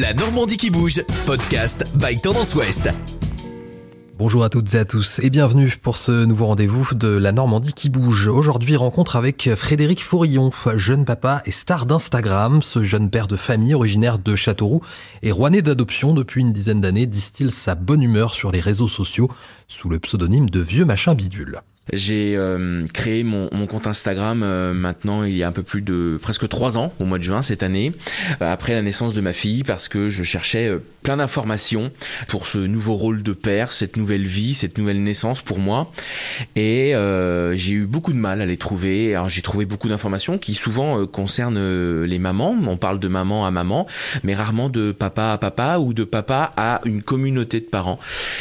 La Normandie qui bouge, podcast by Tendance Ouest. Bonjour à toutes et à tous et bienvenue pour ce nouveau rendez-vous de la Normandie qui bouge. Aujourd'hui, rencontre avec Frédéric Fourillon, jeune papa et star d'Instagram. Ce jeune père de famille originaire de Châteauroux et rouané d'adoption depuis une dizaine d'années distille sa bonne humeur sur les réseaux sociaux sous le pseudonyme de Vieux Machin Bidule. J'ai euh, créé mon, mon, compte Instagram euh, maintenant il y a un peu plus de presque trois ans, au mois de juin cette année, euh, après la naissance de ma fille, parce que je cherchais plein d'informations pour ce nouveau rôle de père, cette nouvelle vie, cette nouvelle naissance pour moi. Et j'ai eu beaucoup de mal à les trouver. Alors j'ai trouvé beaucoup d'informations qui souvent concernent les mamans. On parle de maman à maman, mais rarement de papa à papa ou de papa à une communauté de parents.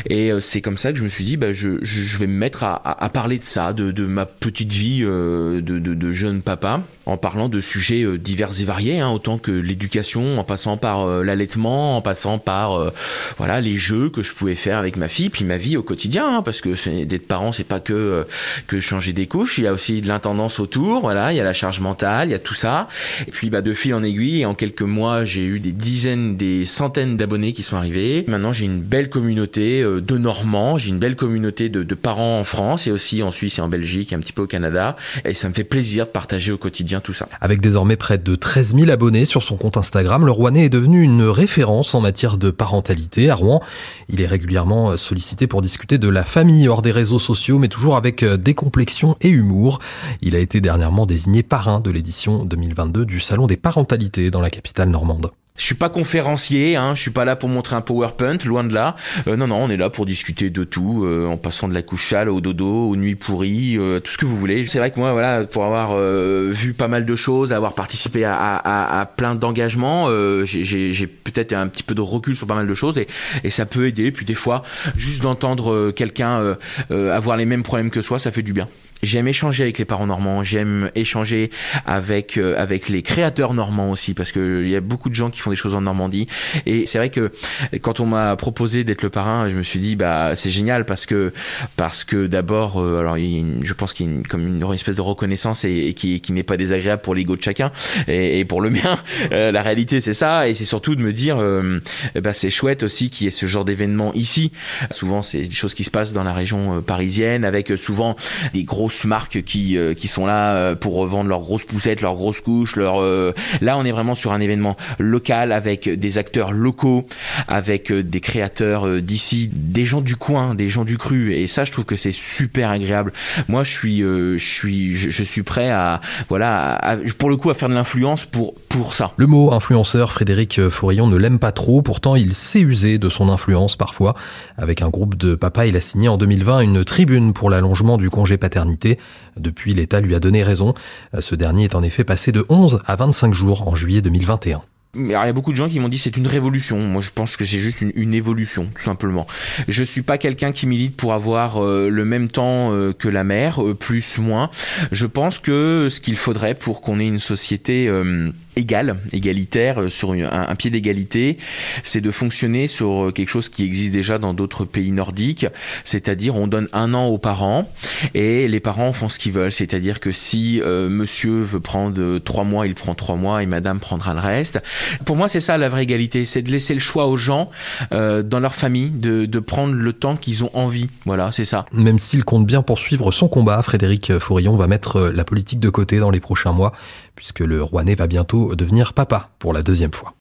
Et c'est comme ça que je me suis dit, bah, je, je, vais me mettre à, à parler de ça, de, ma petite vie euh, de, jeune papa, en parlant de sujets euh, divers et variés, hein, autant que l'éducation, en passant par euh, l'allaitement, en passant par voilà les jeux que je pouvais faire avec ma fille, puis ma vie au quotidien, hein, parce que d'être parent, c'est pas que que changer des couches, il y a aussi de l'intendance autour, voilà, il y a la charge mentale, il y a tout ça, et puis bah de fil en aiguille, en quelques mois, j'ai eu des dizaines, des centaines d'abonnés qui sont arrivés. Maintenant, j'ai une belle communauté de Normands, j'ai une belle communauté de parents en France. Et aussi en Suisse et en Belgique, un petit peu au Canada. Et ça me fait plaisir de partager au quotidien tout ça. Avec désormais près de 13 000 abonnés sur son compte Instagram, le Rouennais est devenu une référence en matière de parentalité à Rouen. Il est régulièrement sollicité pour discuter de la famille hors des réseaux sociaux, mais toujours avec décomplexion et humour. Il a été dernièrement désigné parrain de l'édition 2022 du Salon des parentalités dans la capitale normande. Je suis pas conférencier, hein, je suis pas là pour montrer un PowerPoint, loin de là. Euh, non, non, on est là pour discuter de tout, euh, en passant de la couche châle au dodo, aux nuits pourries, euh, tout ce que vous voulez. C'est vrai que moi, voilà, pour avoir vu pas mal de choses, avoir participé à, à, à plein d'engagements, j'ai peut-être un petit peu de recul sur pas mal de choses et, et ça peut aider. Puis des fois, juste d'entendre quelqu'un avoir les mêmes problèmes que soi, ça fait du bien. J'aime échanger avec les parents normands, j'aime échanger avec euh, avec les créateurs normands aussi parce que il y a beaucoup de gens qui font des choses en Normandie et c'est vrai que quand on m'a proposé d'être le parrain, je me suis dit bah c'est génial parce que parce que d'abord euh, alors il je pense qu'il y a une, comme une, espèce de reconnaissance et, qui qui n'est pas désagréable pour l'ego de chacun et, et, pour le mien euh, la réalité c'est ça et c'est surtout de me dire euh, bah c'est chouette aussi qu'il y ait ce genre d'événement ici. Souvent c'est des choses qui se passent dans la région parisienne avec souvent des gros marques qui, euh, qui sont là euh, pour revendre leurs grosses poussettes, leurs grosses couches. Leur, euh, Là, on est vraiment sur un événement local avec des acteurs locaux, avec des créateurs d'ici, des gens du coin, des gens du cru. Et ça, je trouve que c'est super agréable. Moi, je suis, je suis, je, suis prêt à, voilà, à, pour le coup, à faire de l'influence pour, pour ça. Le mot influenceur, Frédéric Fourillon ne l'aime pas trop. Pourtant, il sait user de son influence parfois. Avec un groupe de papas, il a signé en 2020 une tribune pour l'allongement du congé paternité depuis, l'État lui a donné raison. Ce dernier est en effet passé de 11 à 25 jours en juillet 2021. Il y a beaucoup de gens qui m'ont dit c'est une révolution. Moi, je pense que c'est juste une, une, évolution, tout simplement. Je suis pas quelqu'un qui milite pour avoir euh, le même temps euh, que la mère, euh, plus, moins. Je pense que ce qu'il faudrait pour qu'on ait une société euh, égale, égalitaire, sur un, un pied d'égalité, c'est de fonctionner sur quelque chose qui existe déjà dans d'autres pays nordiques, c'est-à-dire on donne un an aux parents et les parents font ce qu'ils veulent. C'est-à-dire que si monsieur veut prendre trois mois, il prend trois mois et madame prendra le reste. Pour moi, c'est ça la vraie égalité, c'est de laisser le choix aux gens euh, dans leur famille de, de prendre le temps qu'ils ont envie. Voilà, c'est ça. Même s'il compte bien poursuivre son combat, Frédéric Fourillon va mettre la politique de côté dans les prochains mois, puisque le Rouennais va bientôt devenir papa pour la deuxième fois.